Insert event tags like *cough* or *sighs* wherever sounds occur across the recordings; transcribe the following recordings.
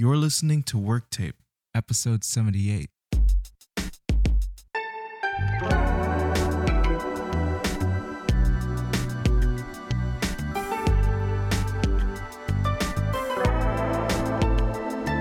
You're listening to Work Tape, episode 78.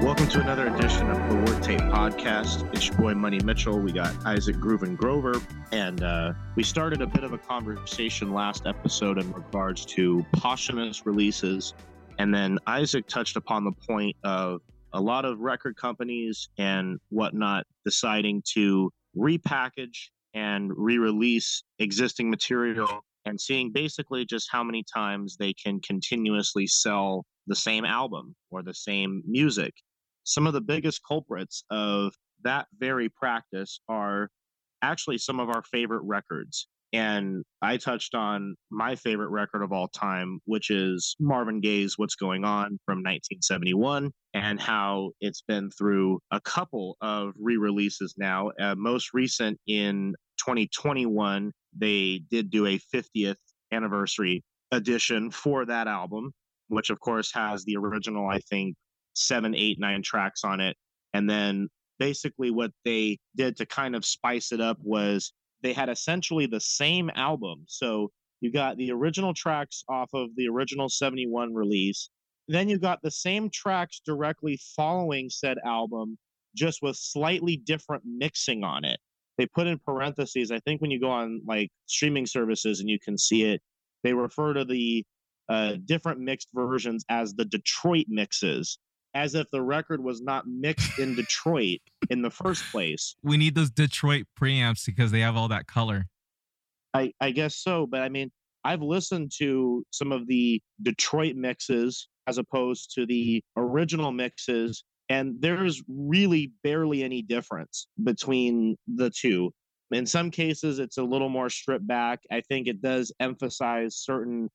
Welcome to another edition of the Work Tape Podcast. It's your boy Money Mitchell. We got Isaac Grooven Grover, and uh, we started a bit of a conversation last episode in regards to posthumous releases. And then Isaac touched upon the point of a lot of record companies and whatnot deciding to repackage and re release existing material and seeing basically just how many times they can continuously sell the same album or the same music some of the biggest culprits of that very practice are actually some of our favorite records. And I touched on my favorite record of all time, which is Marvin Gaye's What's Going On from 1971, and how it's been through a couple of re releases now. Uh, most recent in 2021, they did do a 50th anniversary edition for that album, which of course has the original, I think, seven, eight, nine tracks on it. And then basically what they did to kind of spice it up was they had essentially the same album. So you got the original tracks off of the original 71 release. Then you got the same tracks directly following said album, just with slightly different mixing on it. They put in parentheses, I think when you go on like streaming services and you can see it, they refer to the uh, different mixed versions as the Detroit mixes as if the record was not mixed in Detroit in the first place. We need those Detroit preamps because they have all that color. I, I guess so, but I mean, I've listened to some of the Detroit mixes as opposed to the original mixes, and there's really barely any difference between the two. In some cases, it's a little more stripped back. I think it does emphasize certain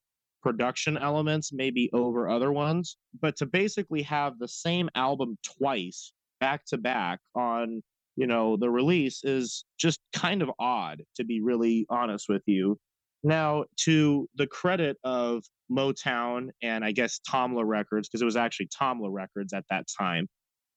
production elements maybe over other ones but to basically have the same album twice back to back on you know the release is just kind of odd to be really honest with you. Now to the credit of motown and i guess Tamla records because it was actually Tamla records at that time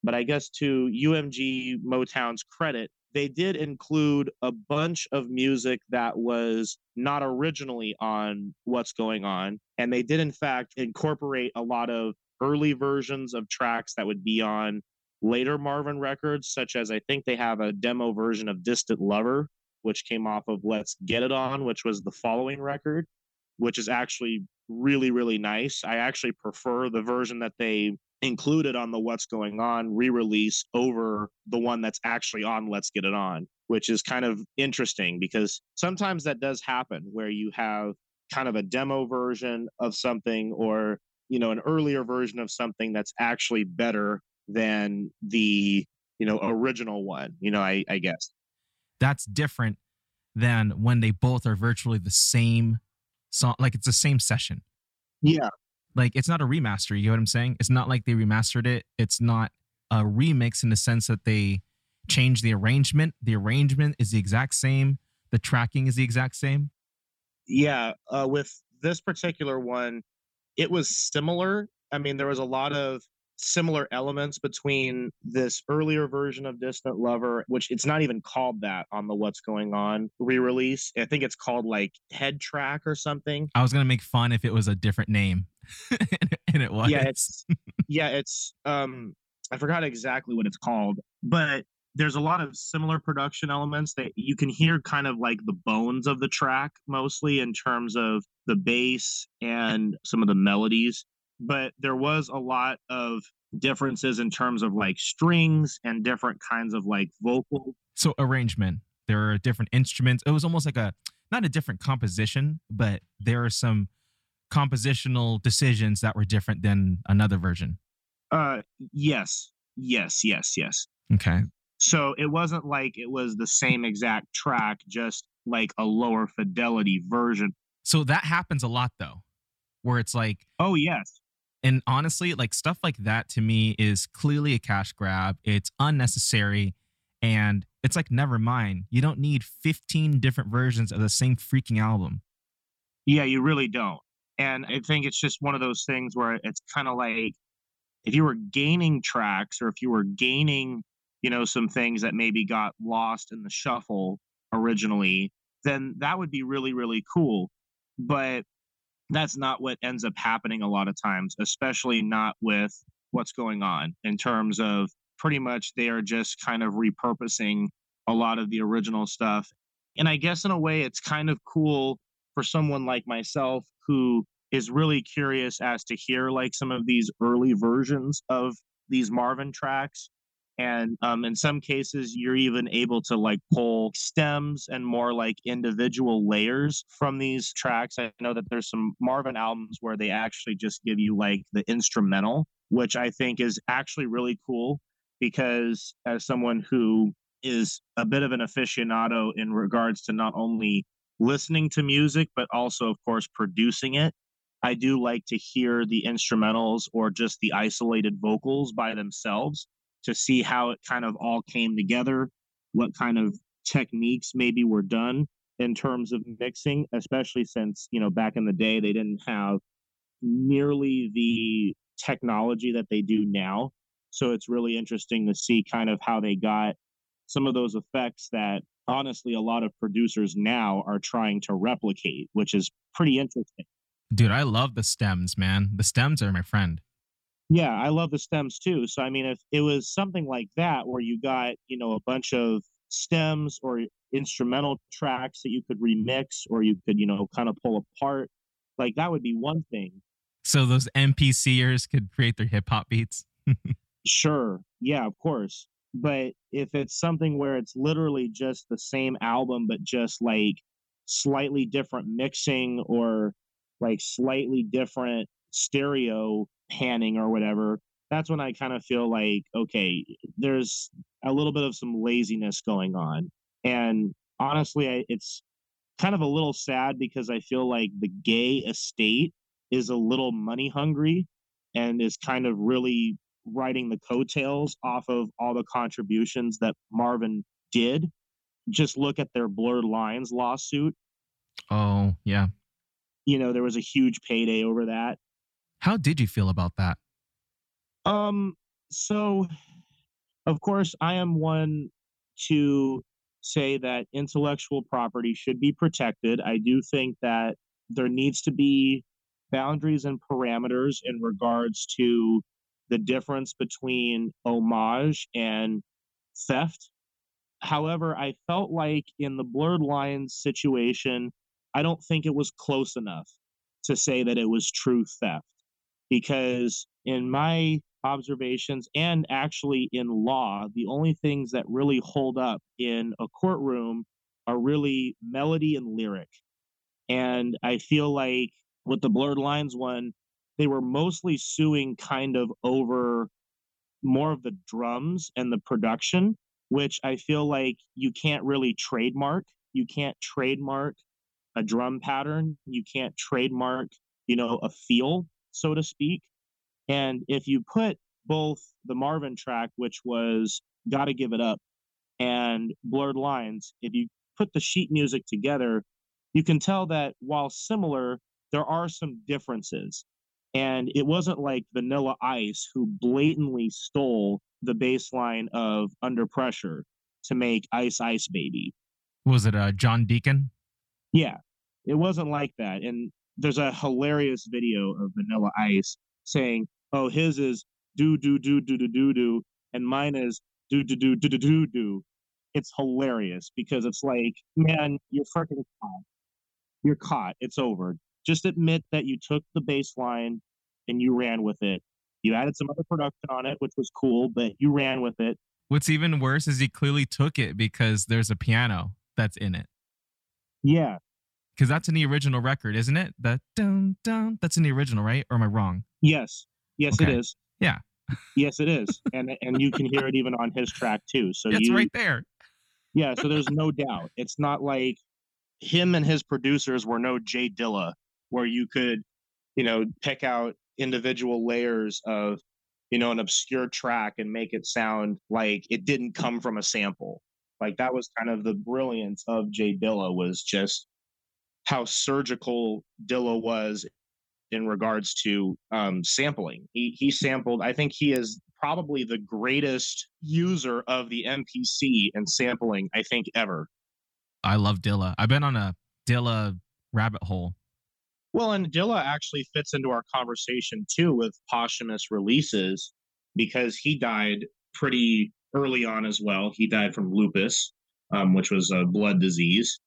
but i guess to umg motown's credit they did include a bunch of music that was not originally on What's Going On. And they did, in fact, incorporate a lot of early versions of tracks that would be on later Marvin records, such as I think they have a demo version of Distant Lover, which came off of Let's Get It On, which was the following record, which is actually really, really nice. I actually prefer the version that they included on the What's Going On re release over the one that's actually on Let's Get It On, which is kind of interesting because sometimes that does happen where you have kind of a demo version of something or you know an earlier version of something that's actually better than the you know original one you know i, I guess. That's different than when they both are virtually the same song like it's the same session. Yeah like it's not a remaster. You know what I'm saying? It's not like they remastered it. It's not a remix in the sense that they changed the arrangement. The arrangement is the exact same. The tracking is the exact same. Yeah, uh, with this particular one, it was similar. I mean, there was a lot of similar elements between this earlier version of Distant Lover, which it's not even called that on the What's Going On re release. I think it's called like Head Track or something. I was going to make fun if it was a different name. *laughs* and it was. Yeah, it's, yeah, it's, um, I forgot exactly what it's called, but there's a lot of similar production elements that you can hear kind of like the bones of the track mostly in terms of the bass and some of the melodies but there was a lot of differences in terms of like strings and different kinds of like vocal. So arrangement. There are different instruments. It was almost like a not a different composition, but there are some compositional decisions that were different than another version. Uh yes. Yes, yes, yes. Okay. So it wasn't like it was the same exact track, just like a lower fidelity version. So that happens a lot though, where it's like, oh, yes. And honestly, like stuff like that to me is clearly a cash grab. It's unnecessary. And it's like, never mind. You don't need 15 different versions of the same freaking album. Yeah, you really don't. And I think it's just one of those things where it's kind of like if you were gaining tracks or if you were gaining, you know, some things that maybe got lost in the shuffle originally, then that would be really, really cool. But that's not what ends up happening a lot of times, especially not with what's going on in terms of pretty much they are just kind of repurposing a lot of the original stuff. And I guess in a way, it's kind of cool for someone like myself who is really curious as to hear like some of these early versions of these Marvin tracks. And um, in some cases, you're even able to like pull stems and more like individual layers from these tracks. I know that there's some Marvin albums where they actually just give you like the instrumental, which I think is actually really cool because as someone who is a bit of an aficionado in regards to not only listening to music, but also, of course, producing it. I do like to hear the instrumentals or just the isolated vocals by themselves to see how it kind of all came together, what kind of techniques maybe were done in terms of mixing, especially since, you know, back in the day, they didn't have nearly the technology that they do now. So it's really interesting to see kind of how they got some of those effects that honestly a lot of producers now are trying to replicate, which is pretty interesting. Dude, I love the stems, man. The stems are my friend. Yeah, I love the stems too. So I mean if it was something like that where you got, you know, a bunch of stems or instrumental tracks that you could remix or you could, you know, kind of pull apart, like that would be one thing. So those MPCers could create their hip hop beats. *laughs* sure. Yeah, of course. But if it's something where it's literally just the same album, but just like slightly different mixing or like slightly different stereo panning or whatever, that's when I kind of feel like, okay, there's a little bit of some laziness going on. And honestly, I, it's kind of a little sad because I feel like the Gaye estate is a little money hungry and is kind of really riding the coattails off of all the contributions that Marvin did. Just look at their blurred lines lawsuit. Oh, yeah. You know, there was a huge payday over that. How did you feel about that? Um, so of course, I am one to say that intellectual property should be protected. I do think that there needs to be boundaries and parameters in regards to the difference between homage and theft. However, I felt like in the blurred lines situation, I don't think it was close enough to say that it was true theft. Because in my observations and actually in law, the only things that really hold up in a courtroom are really melody and lyric. And I feel like with the blurred lines one, they were mostly suing kind of over more of the drums and the production, which I feel like you can't really trademark. You can't trademark a drum pattern. You can't trademark, you know, a feel, so to speak. And if you put both the Marvin track, which was Gotta Give It Up, and Blurred Lines, if you put the sheet music together, you can tell that while similar, there are some differences. And it wasn't like Vanilla Ice who blatantly stole the bass line of Under Pressure to make Ice Ice Baby. Was it uh, John Deacon? Yeah, it wasn't like that. And there's a hilarious video of Vanilla Ice saying, "Oh, his is do do do do do do do, and mine is do do do do do do do." It's hilarious because it's like, man, you're freaking caught. You're caught. It's over just admit that you took the bass line and you ran with it. You added some other production on it, which was cool, but you ran with it. What's even worse is he clearly took it because there's a piano that's in it. Yeah. Because that's in the original record, isn't it? The dun dun. That's in the original, right? Or am I wrong? Yes. Yes, okay. it is. Yeah. *laughs* yes, it is, and and you can hear it even on his track too. So it's you, right there. Yeah. So there's no *laughs* doubt. It's not like him and his producers were no Jay Dilla where you could, you know, pick out individual layers of, you know, an obscure track and make it sound like it didn't come from a sample. Like that was kind of the brilliance of Jay Dilla was just how surgical Dilla was in regards to um, sampling. He he sampled. I think he is probably the greatest user of the MPC and sampling I think ever. I love Dilla. I've been on a Dilla rabbit hole. Well, and Dilla actually fits into our conversation too with posthumous releases because he died pretty early on as well. He died from lupus, um, which was a blood disease.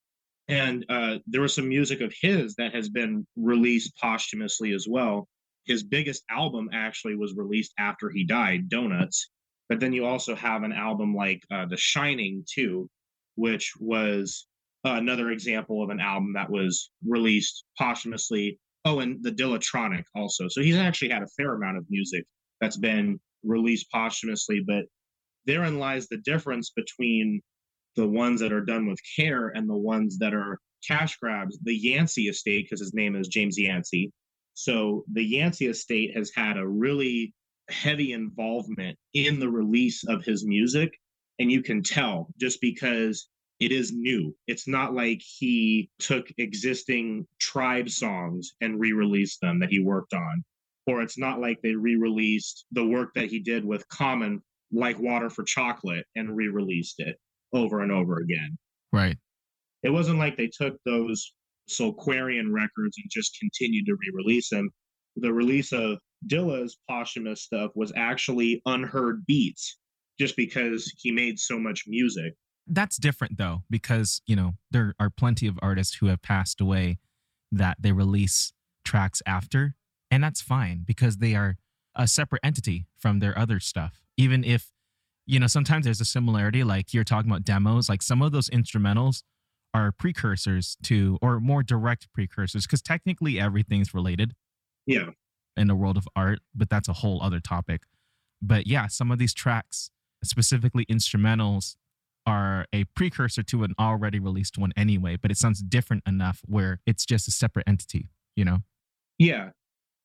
And uh, there was some music of his that has been released posthumously as well. His biggest album actually was released after he died, Donuts. But then you also have an album like uh, The Shining, too, which was Uh, another example of an album that was released posthumously. Oh, and the Dillatronic also. So he's actually had a fair amount of music that's been released posthumously, but therein lies the difference between the ones that are done with care and the ones that are cash grabs. The Yancey estate, because his name is James Yancey. So the Yancey estate has had a really heavy involvement in the release of his music. And you can tell just because it is new. It's not like he took existing tribe songs and re released them that he worked on. Or it's not like they re released the work that he did with Common, like Water for Chocolate, and re released it over and over again. Right. It wasn't like they took those Soulquarian records and just continued to re-release them. The release of Dilla's posthumous stuff was actually unheard beats just because he made so much music. That's different though, because you know, there are plenty of artists who have passed away that they release tracks after, and that's fine because they are a separate entity from their other stuff. Even if you know, sometimes there's a similarity, like you're talking about demos, like some of those instrumentals are precursors to, or more direct precursors, because technically everything's related. Yeah. In the world of art, but that's a whole other topic. But yeah, some of these tracks, specifically instrumentals, are a precursor to an already released one anyway, but it sounds different enough where it's just a separate entity, you know? Yeah.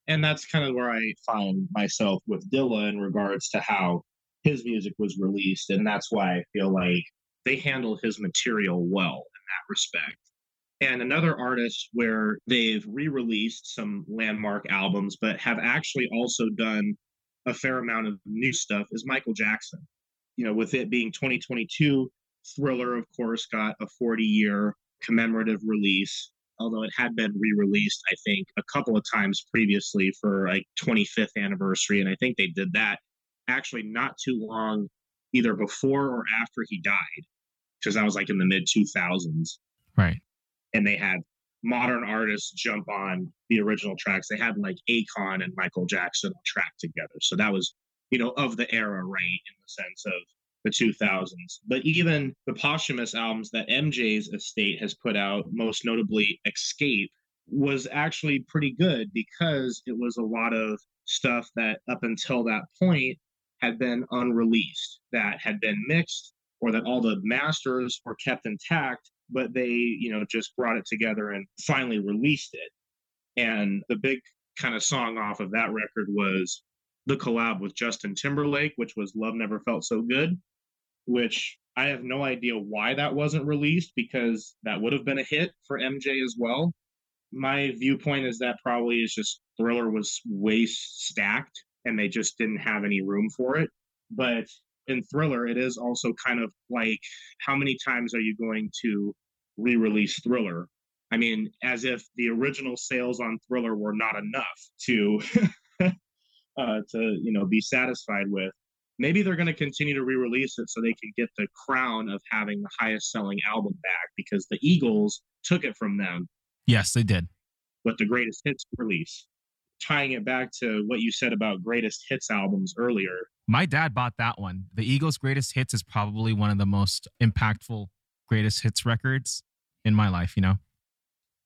And that's kind of where I find myself with Dilla in regards to how his music was released. And that's why I feel like they handle his material well in that respect. And another artist where they've re released some landmark albums, but have actually also done a fair amount of new stuff is Michael Jackson. You know, with it being 2022, Thriller, of course, got a 40 year commemorative release, although it had been re released, I think, a couple of times previously for like 25th anniversary. And I think they did that actually not too long either before or after he died, because that was like in the mid 2000s. Right. And they had modern artists jump on the original tracks. They had like Akon and Michael Jackson on track together. So that was, you know, of the era, right, in the sense of the 2000s. But even the posthumous albums that MJ's estate has put out, most notably Escape, was actually pretty good because it was a lot of stuff that up until that point had been unreleased, that had been mixed, or that all the masters were kept intact, but they, you know, just brought it together and finally released it. And the big kind of song off of that record was the collab with Justin Timberlake, which was Love Never Felt So Good, which I have no idea why that wasn't released because that would have been a hit for MJ as well. My viewpoint is that probably is just Thriller was way stacked and they just didn't have any room for it. But in Thriller, it is also kind of like how many times are you going to re release Thriller? I mean, as if the original sales on Thriller were not enough to. *laughs* uh, to you know be satisfied with maybe they're going to continue to re-release it so they can get the crown of having the highest selling album back because the eagles took it from them yes they did with the greatest hits release tying it back to what you said about greatest hits albums earlier. My dad bought that one. The Eagles' greatest hits is probably one of the most impactful greatest hits records in my life, you know?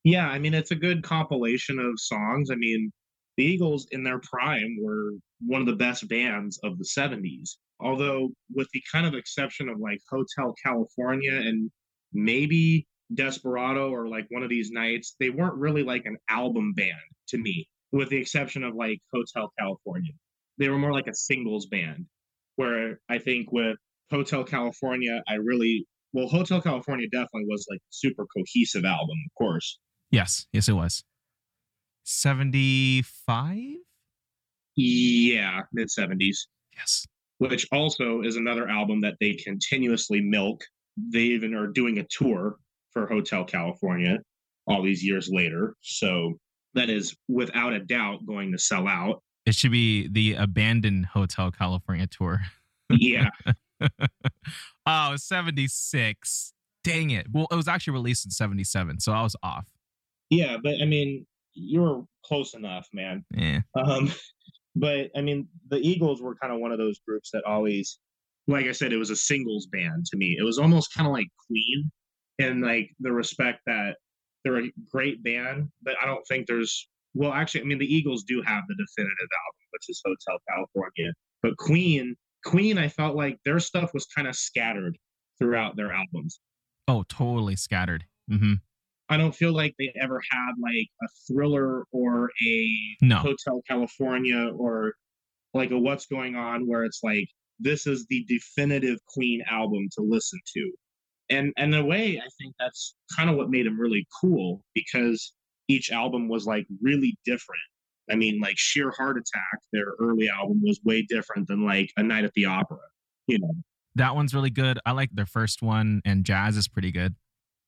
Yeah, I mean, it's a good compilation of songs. I mean, the Eagles in their prime were one of the best bands of the 70s. Although, with the kind of exception of like Hotel California and maybe Desperado or like one of these nights, they weren't really like an album band to me with the exception of like Hotel California. They were more like a singles band, where I think with Hotel California, I really well, Hotel California definitely was like super cohesive album, of course. Yes, yes, it was. 75? Yeah, mid 70s. Yes. Which also is another album that they continuously milk. They even are doing a tour for Hotel California all these years later. So that is without a doubt going to sell out. It should be the abandoned Hotel California tour. Yeah. *laughs* oh, 76. Dang it. Well, it was actually released in 77, so I was off. Yeah, but I mean, you were close enough, man. Yeah. Um, but I mean, the Eagles were kind of one of those groups that always, like I said, it was a singles band to me. It was almost kind of like Queen in like the respect that they're a great band, but I don't think there's well, actually, I mean, the Eagles do have the definitive album, which is Hotel California. But Queen, Queen, I felt like their stuff was kind of scattered throughout their albums. Oh, totally scattered. Mm-hmm. I don't feel like they ever had like a thriller or a No. Hotel California or like a What's Going On where it's like this is the definitive Queen album to listen to. And and in a way, I think that's kind of what made them really cool because each album was like really different. I mean, like Sheer Heart Attack, their early album was way different than like A Night at the Opera. You know, That one's really good. I like their first one, and Jazz is pretty good.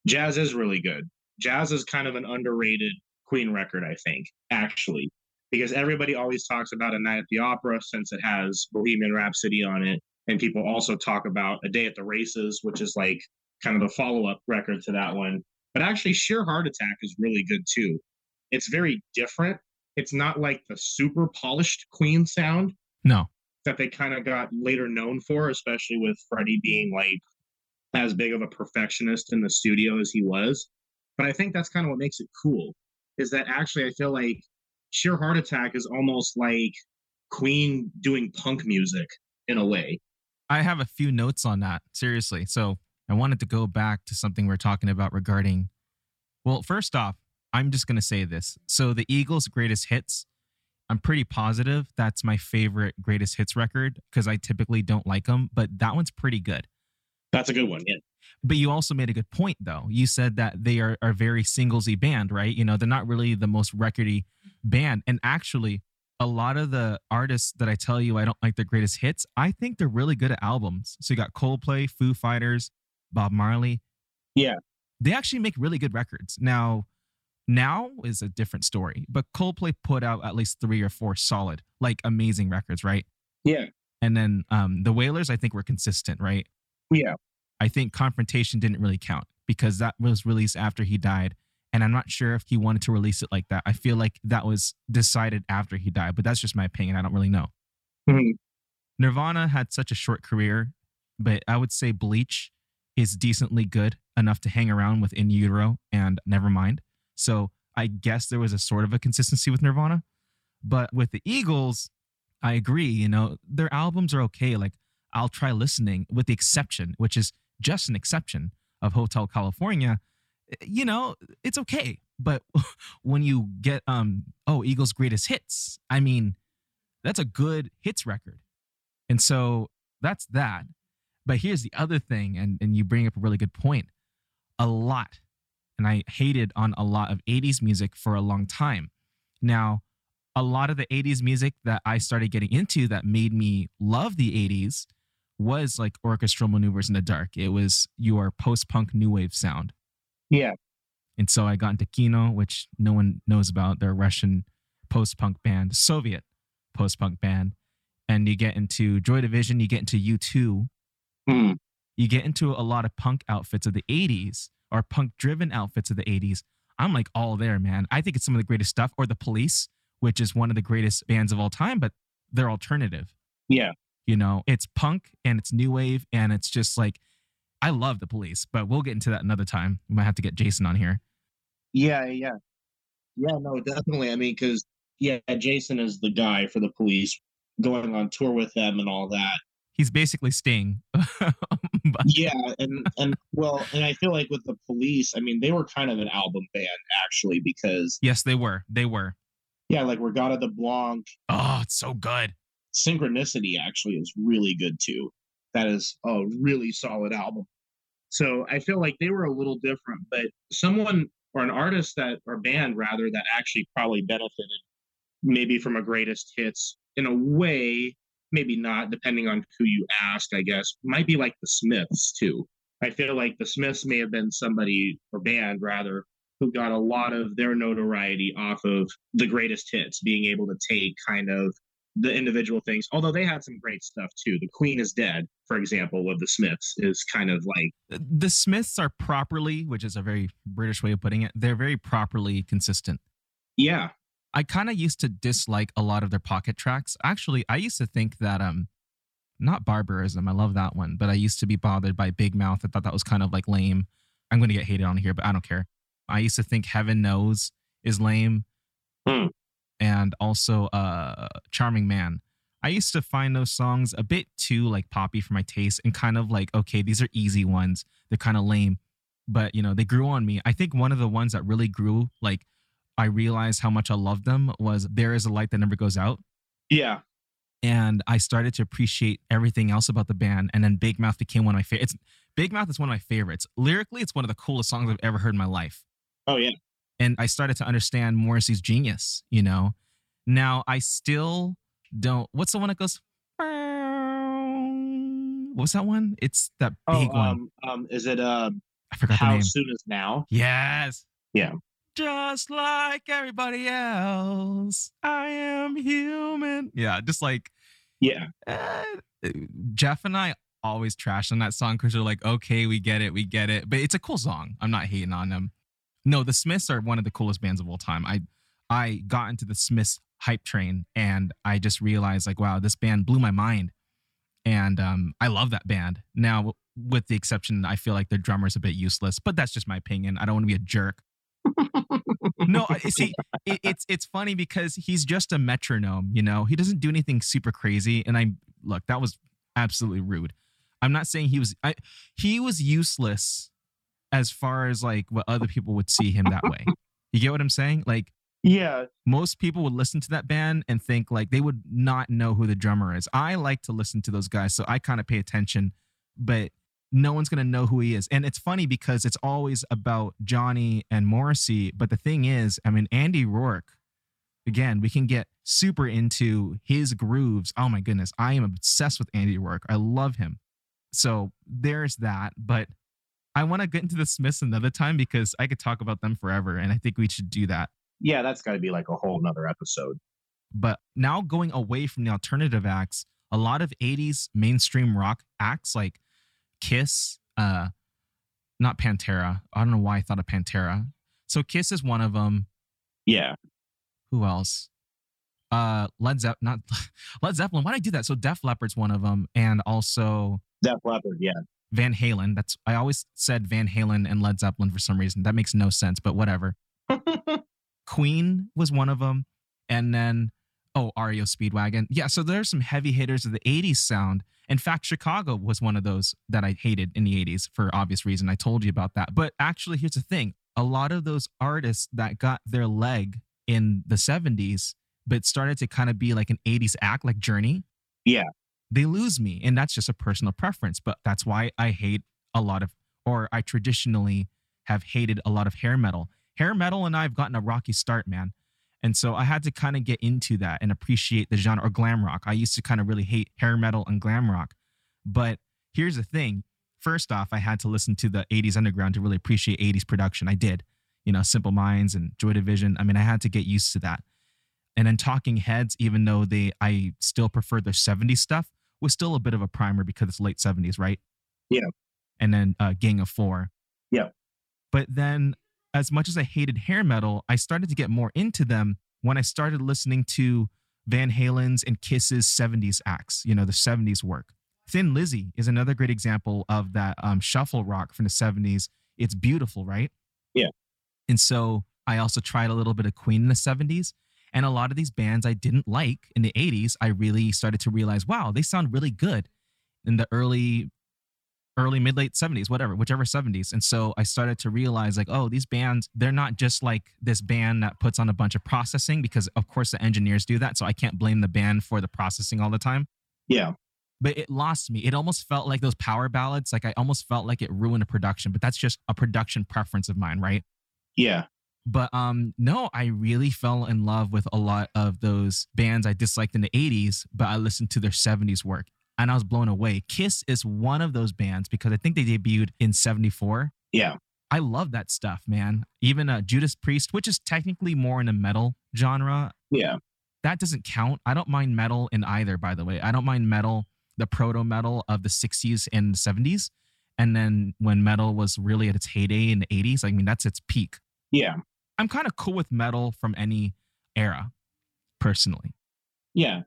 jazz is really good. Jazz is kind of an underrated Queen record, I think, actually, because everybody always talks about A Night at the Opera since it has Bohemian Rhapsody on it. And people also talk about A Day at the Races, which is like kind of the follow up record to that one. But actually, Sheer Heart Attack is really good too. It's very different. It's not like the super polished Queen sound No. that they kind of got later known for, especially with Freddie being like as big of a perfectionist in the studio as he was. But I think that's kind of what makes it cool is that actually I feel like Sheer Heart Attack is almost like Queen doing punk music in a way. I have a few notes on that, seriously. So I wanted to go back to something we are talking about regarding. Well, first off, I'm just going to say this. So the Eagles' greatest hits, I'm pretty positive that's my favorite greatest hits record because I typically don't like them, but that one's pretty good. That's a good one. Yeah. But you also made a good point, though. You said that they are are very singlesy band, right? You know, they're not really the most recordy band. And actually, a lot of the artists that I tell you I don't like their greatest hits, I think they're really good at albums. So you got Coldplay, Foo Fighters, Bob Marley. Yeah. They actually make really good records. Now, now is a different story, but Coldplay put out at least three or four solid, like amazing records, right? Yeah. And then um, the Wailers, I think, were consistent, right? Yeah. I think Confrontation didn't really count because that was released after he died. And I'm not sure if he wanted to release it like that. I feel like that was decided after he died, but that's just my opinion. I don't really know. Mhm. Nirvana had such a short career, but I would say Bleach is decently good enough to hang around with In Utero and Nevermind. So I guess there was a sort of a consistency with Nirvana. But with the Eagles, I agree. You know, their albums are okay. Like I'll try listening, with the exception, which is just an exception of Hotel California. You know, it's okay. But *laughs* when you get um oh Eagles greatest hits, I mean, that's a good hits record. And so that's that. But here's the other thing, and, and you bring up a really good point. A lot, and I hated on a lot of 80s music for a long time. Now, a lot of the 80s music that I started getting into that made me love the 80s was like orchestral maneuvers in the dark. It was your post punk new wave sound. Yeah. And so I got into Kino, which no one knows about. They're a Russian post punk band, Soviet post punk band. And you get into Joy Division, you get into U2, Hmm. you get into a lot of punk outfits of the 80s or punk driven outfits of the 80s. I'm like all there, man. I think it's some of the greatest stuff. Or The Police, which is one of the greatest bands of all time, but they're alternative. Yeah. You know, it's punk and it's new wave and it's just like, I love The Police, but we'll get into that another time. We might have to get Jason on here. Yeah, yeah. Yeah, no, definitely. I mean, because, yeah, Jason is the guy for the police going on tour with them and all that. He's basically Sting. *laughs* But- Yeah, and, and, well, and I feel like with the police, I mean, they were kind of an album band, actually, because, yes, they were. They were. yeah, like Reggatta de Blanc, Oh, it's so good. Synchronicity actually is really good too. That is a really solid album. So I feel like they were a little different, but someone or an artist that or band rather that actually probably benefited maybe from a greatest hits in a way maybe not depending on who you ask i guess might be like the smiths too i feel like the smiths may have been somebody or band rather who got a lot of their notoriety off of the greatest hits being able to take kind of the individual things although they had some great stuff too the queen is dead for example of the smiths is kind of like the smiths are properly which is a very british way of putting it they're very properly consistent yeah I kind of used to dislike a lot of their pocket tracks. Actually, I used to think that um not barbarism, I love that one, but I used to be bothered by Big Mouth. I thought that was kind of like lame. I'm going to get hated on here, but I don't care. I used to think Heaven Knows is lame. Hmm. And also uh Charming Man. I used to find those songs a bit too like poppy for my taste and kind of like okay, these are easy ones. They're kind of lame, but you know, they grew on me. I think one of the ones that really grew like I realized how much I loved them was There is a Light That Never Goes Out. Yeah. And I started to appreciate everything else about the band. And then Big Mouth became one of my favorites. Big Mouth is one of my favorites. Lyrically, it's one of the coolest songs I've ever heard in my life. Oh, yeah. And I started to understand Morrissey's genius, you know? Now, I still don't. What's the one that goes? What's that one? It's that big oh, one. Um, um, is it uh, I forgot How the name. Soon Is Now? Yes. Yeah. Just like everybody else, I am human. Yeah, just like Yeah. eh, Jeff and I always trash on that song because they're like, okay, we get it, we get it. But it's a cool song. I'm not hating on them. No, the Smiths are one of the coolest bands of all time. I I got into the Smiths hype train and I just realized like, wow, this band blew my mind. And um, I love that band. Now, with the exception, I feel like their drummer's a bit useless, but that's just my opinion. I don't want to be a jerk. no, see, it, it's it's funny because he's just a metronome. You know, he doesn't do anything super crazy. And I look, that was absolutely rude. I'm not saying he was. I he was useless as far as like what other people would see him that way. You get what I'm saying? Like Yeah. most people would listen to that band and think like they would not know who the drummer is. I like to listen to those guys, so I kind of pay attention, but no one's gonna know who he is. And it's funny because it's always about Johnny and Morrissey. But the thing is, I mean, Andy Rourke, again, we can get super into his grooves. Oh my goodness, I am obsessed with Andy Rourke. I love him. So there's that. But I want to get into the Smiths another time because I could talk about them forever, and I think we should do that. Yeah, that's got to be like a whole nother episode. but now going away from the alternative acts a lot of 80s mainstream rock acts like kiss uh not pantera i don't know why i thought of pantera so kiss is one of them Yeah. who else uh led zeppelin not *laughs* led zeppelin why did i do that so def leppard's one of them and also Def Leppard. Yeah. Van halen that's i always said van halen and led zeppelin for some reason that makes no sense but whatever *laughs* Queen was one of them, and then oh, REO Speedwagon. Yeah, so there's some heavy hitters of the '80s sound. In fact, Chicago was one of those that I hated in the '80s for obvious reason. I told you about that. But actually, here's the thing: a lot of those artists that got their leg in the '70s, but started to kind of be like an '80s act, like Journey. Yeah. They lose me, and that's just a personal preference. But that's why I hate a lot of, or I traditionally have hated a lot of hair metal. Hair metal and I have gotten a rocky start, man. And so I had to kind of get into that and appreciate the genre or glam rock. I used to kind of really hate hair metal and glam rock. But here's the thing. First off, I had to listen to the 80s underground to really appreciate 80s production. I did. You know, Simple Minds and Joy Division. I mean, I had to get used to that. And then Talking Heads, even though they I still prefer their 70s stuff, was still a bit of a primer because it's late 70s, right? Yeah. And then uh, Gang of Four. Yeah. But then as much as I hated hair metal, I started to get more into them when I started listening to Van Halen's and Kiss's 70s acts, you know, the 70s work. Thin Lizzy is another great example of that um, shuffle rock from the 70s. It's beautiful, right? Yeah. And so I also tried a little bit of Queen in the 70s. And a lot of these bands I didn't like in the 80s, I really started to realize, wow, they sound really good in the early early mid late 70s whatever whichever 70s and so i started to realize like oh these bands they're not just like this band that puts on a bunch of processing because of course the engineers do that so i can't blame the band for the processing all the time Yeah. but it lost me it almost felt like those power ballads like i almost felt like it ruined a production but that's just a production preference of mine right Yeah. But um no, I really fell in love with a lot of those bands I disliked in the 80s, but I listened to their 70s work and I was blown away. Kiss is one of those bands because I think they debuted in 74. Yeah. I love that stuff, man. Even uh, Judas Priest, which is technically more in a metal genre, Yeah. that doesn't count. I don't mind metal in either, by the way. I don't mind metal, the proto metal of the 60s and 70s. And then when metal was really at its heyday in the 80s, I mean, that's its peak. Yeah. I'm kind of cool with metal from any era, personally. Yeah.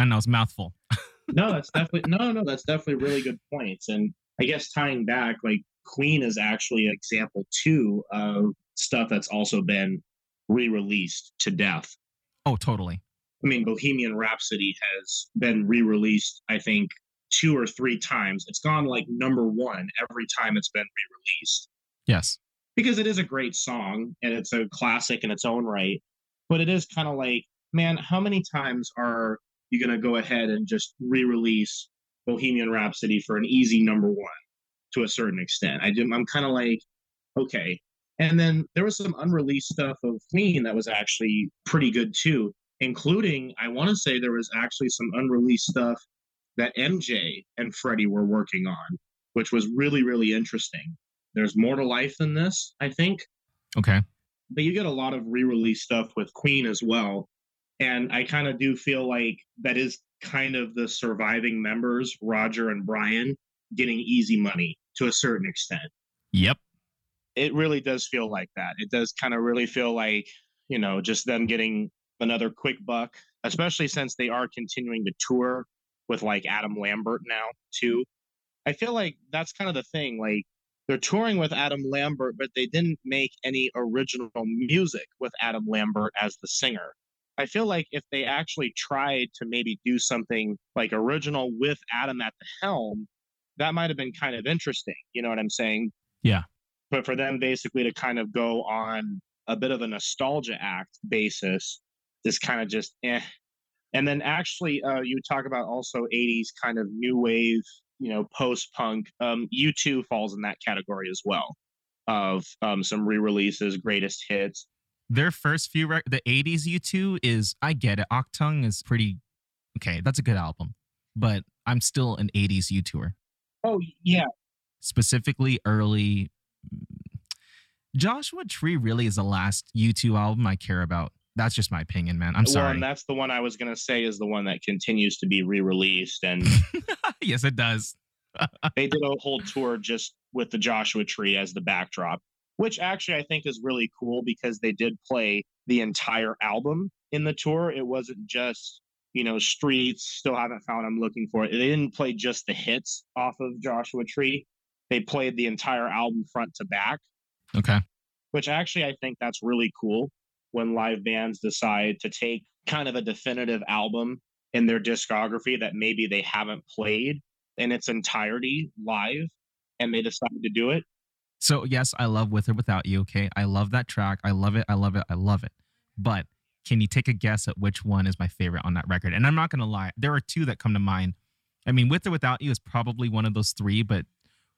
I know it's mouthful. *laughs* no, that's definitely no, no, that's definitely really good points. And I guess tying back, like Queen is actually an example too of stuff that's also been re-released to death. Oh, totally. I mean, Bohemian Rhapsody has been re-released, I think, two or three times. It's gone like number one every time it's been re-released. Yes. Because it is a great song and it's a classic in its own right. But it is kind of like, man, how many times are you going to go ahead and just re-release Bohemian Rhapsody for an easy number one to a certain extent? I do, I'm kind of like, okay. And then there was some unreleased stuff of Queen that was actually pretty good too, including I want to say there was actually some unreleased stuff that MJ and Freddie were working on, which was really really interesting. There's more to life than this, I think Okay. but you get a lot of re-release stuff with Queen as well. And I kind of do feel like that is kind of the surviving members, Roger and Brian, getting easy money to a certain extent. Yep. It really does feel like that. It does kind of really feel like, you know, just them getting another quick buck, especially since they are continuing to tour with like Adam Lambert now, too. I feel like that's kind of the thing. Like, they're touring with Adam Lambert, but they didn't make any original music with Adam Lambert as the singer. I feel like if they actually tried to maybe do something like original with Adam at the helm, that might have been kind of interesting. You know what I'm saying? Yeah. But for them basically to kind of go on a bit of a nostalgia act basis is kind of just eh. And then actually, uh, you talk about also 80s kind of new wave you know post punk um u2 falls in that category as well of um some re-releases greatest hits Their first few, rec- the 80s U2 is, I get it. Achtung is pretty, okay, that's a good album. But I'm still an 80s U2er. oh yeah specifically early. Joshua Tree really is the last U2 album I care about. That's just my opinion, man. I'm well sorry. and that's the one i was going to say is the one that continues to be re-released and *laughs* yes, it does. *laughs* they did a whole tour just with the joshua tree as the backdrop which actually i think is really cool because they did play the entire album in the tour it wasn't just you know streets still haven't found i'm looking for it they didn't play just the hits off of joshua tree they played the entire album front to back Okay. which actually I think that's really cool when live bands decide to take kind of a definitive album in their discography that maybe they haven't played in its entirety live and they decide to do it. So, yes, I love With or Without You. Okay. I love that track. I love it. I love it. I love it. But can you take a guess at which one is my favorite on that record? And I'm not going to lie, there are two that come to mind. I mean, With or Without You is probably one of those three, but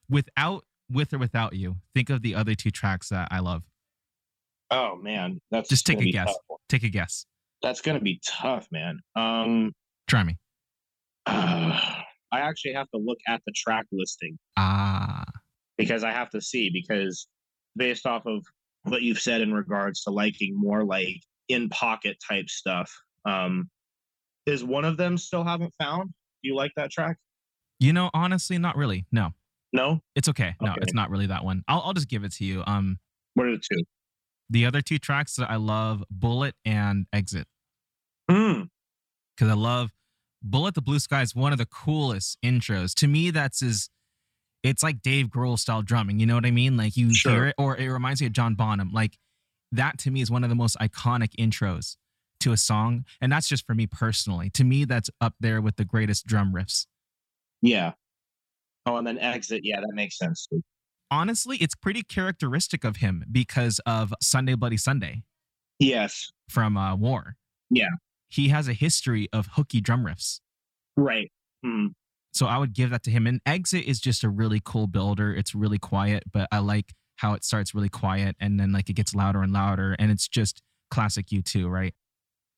without With or Without You, think of the other two tracks that I love. Oh man, that's Just take a guess. tough. Take a guess. That's gonna be tough, man. Um, Try me. *sighs* I actually have to look at the track listing Ah, because I have to see because based off of what you've said in regards to liking more like in pocket type stuff, um, is one of them still haven't found? Do you like that track? you know, honestly, not really. No, No. it's okay. No, Okay. it's not really that one. I'll, I'll just give it to you. Um, What are the two? The other two tracks that I love, Bullet and Exit. Mm. because I love Bullet the Blue Sky is one of the coolest intros. To me, that's his. It's like Dave Grohl style drumming. You know what I mean? Like you Sure. hear it, or it reminds me of John Bonham. Like that to me is one of the most iconic intros to a song, and that's just for me personally. To me, that's up there with the greatest drum riffs. Yeah. Oh, and then exit. Yeah, that makes sense. Honestly, it's pretty characteristic of him because of Sunday Bloody Sunday Yes. from uh, War. Yeah. he has a history of hooky drum riffs. Right. Mm. So I would give that to him. And Exit is just a really cool builder. It's really quiet, but I like how it starts really quiet and then like it gets louder and louder and it's just classic U2, right?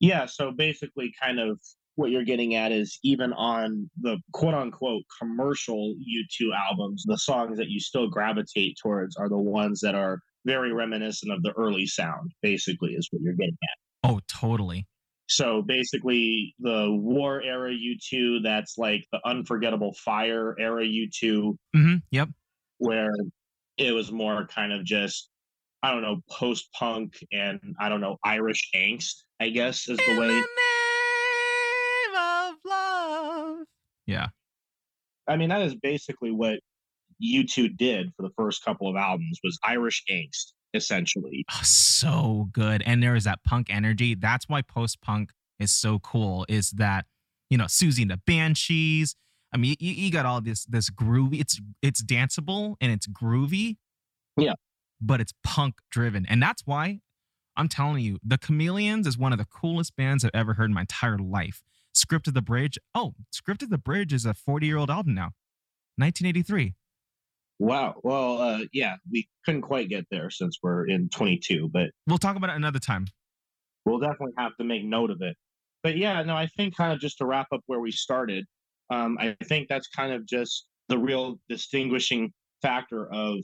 Yeah, so basically kind of what you're getting at is even on the quote unquote commercial U2 albums, the songs that you still gravitate towards are the ones that are very reminiscent of the early sound, basically, is what you're getting at. Oh, totally. So basically, the war era U2, that's like the unforgettable fire era U2. Mm-hmm. Yep. Where it was more kind of just, I don't know, post punk and I don't know, Irish angst, I guess is the way. Yeah. I mean, that is basically what U2 did for the first couple of albums was Irish angst, essentially. Oh, so good. And there is that punk energy. That's why post punk is so cool, is that, you know, Siouxsie and the Banshees. I mean, you, you got all this this groovy. It's it's danceable and it's groovy. Yeah. But it's punk driven. And that's why I'm telling you, the Chameleons is one of the coolest bands I've ever heard in my entire life. Script of the Bridge. Oh, Script of the Bridge is a 40 year old album now, 1983. Wow. Well, uh, yeah, we couldn't quite get there since we're in 22, but we'll talk about it another time. We'll definitely have to make note of it. But yeah, no, I think kind of just to wrap up where we started, um, I think that's kind of just the real distinguishing factor of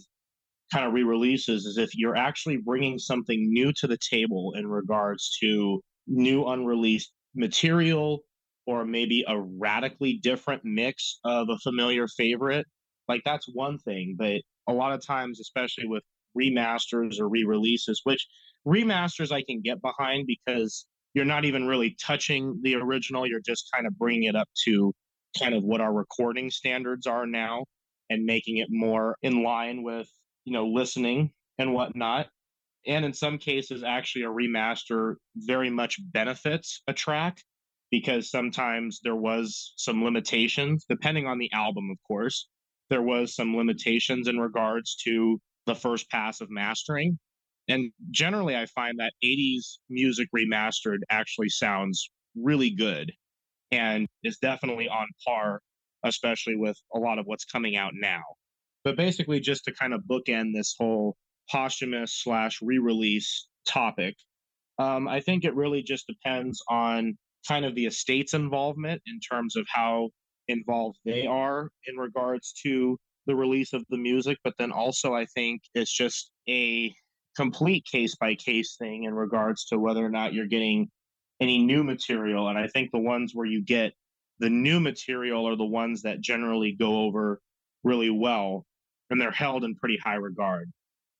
kind of re-releases is if you're actually bringing something new to the table in regards to new unreleased material or maybe a radically different mix of a familiar favorite, like that's one thing. But a lot of times, especially with remasters or re releases, which remasters I can get behind because you're not even really touching the original, you're just kind of bringing it up to kind of what our recording standards are now and making it more in line with, you know, listening and whatnot. And in some cases, actually, a remaster very much benefits a track because sometimes there was some limitations, depending on the album, of course. There was some limitations in regards to the first pass of mastering. And generally, I find that 80s music remastered actually sounds really good and is definitely on par, especially with a lot of what's coming out now. But basically, just to kind of bookend this whole posthumous slash re release topic, um, I think it really just depends on kind of the estate's involvement in terms of how involved they mm-hmm. are in regards to the release of the music. But then also, I think it's just a complete case by case thing in regards to whether or not you're getting any new material. And I think the ones where you get the new material are the ones that generally go over really well and they're held in pretty high regard.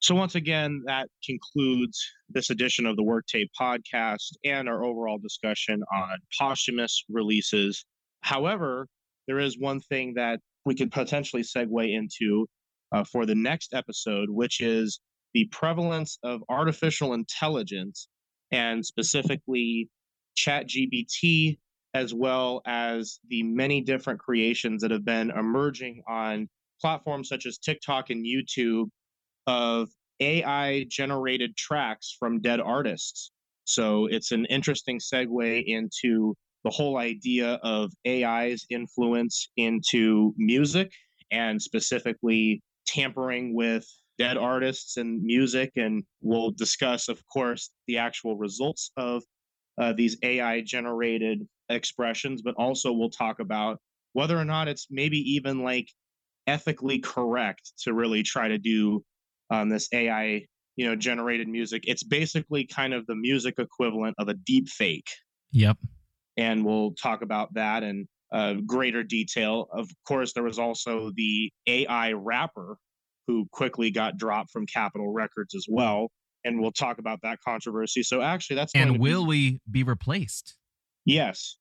So, once again, that concludes this edition of the Work Tape podcast and our overall discussion on posthumous releases. However, there is one thing that we could potentially segue into uh, for the next episode, which is the prevalence of artificial intelligence and specifically ChatGPT, as well as the many different creations that have been emerging on platforms such as TikTok and YouTube of AI generated tracks from dead artists. So it's an interesting segue into the whole idea of AI's influence into music and specifically tampering with dead artists and music. And we'll discuss, of course, the actual results of uh, these AI generated expressions, but also we'll talk about whether or not it's maybe even like ethically correct to really try to do um, this AI, you know, generated music. It's basically kind of the music equivalent of a deep fake. Yep. And we'll talk about that in uh, greater detail. Of course, there was also the AI rapper who quickly got dropped from Capitol Records as well. And we'll talk about that controversy. So actually, that's and will be... we be replaced? Yes,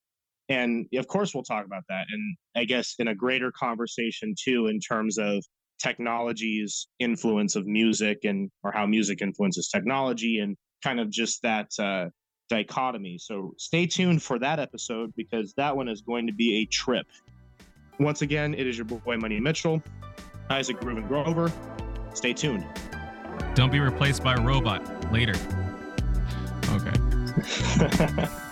and of course we'll talk about that. And I guess in a greater conversation too, in terms of technology's influence of music and or how music influences technology and kind of just that uh, dichotomy. So stay tuned for that episode because that one is going to be a trip. Once again, it is your boy Money Mitchell, Isaac Grooven Grover. Stay tuned. Don't be replaced by a robot later. Okay. *laughs*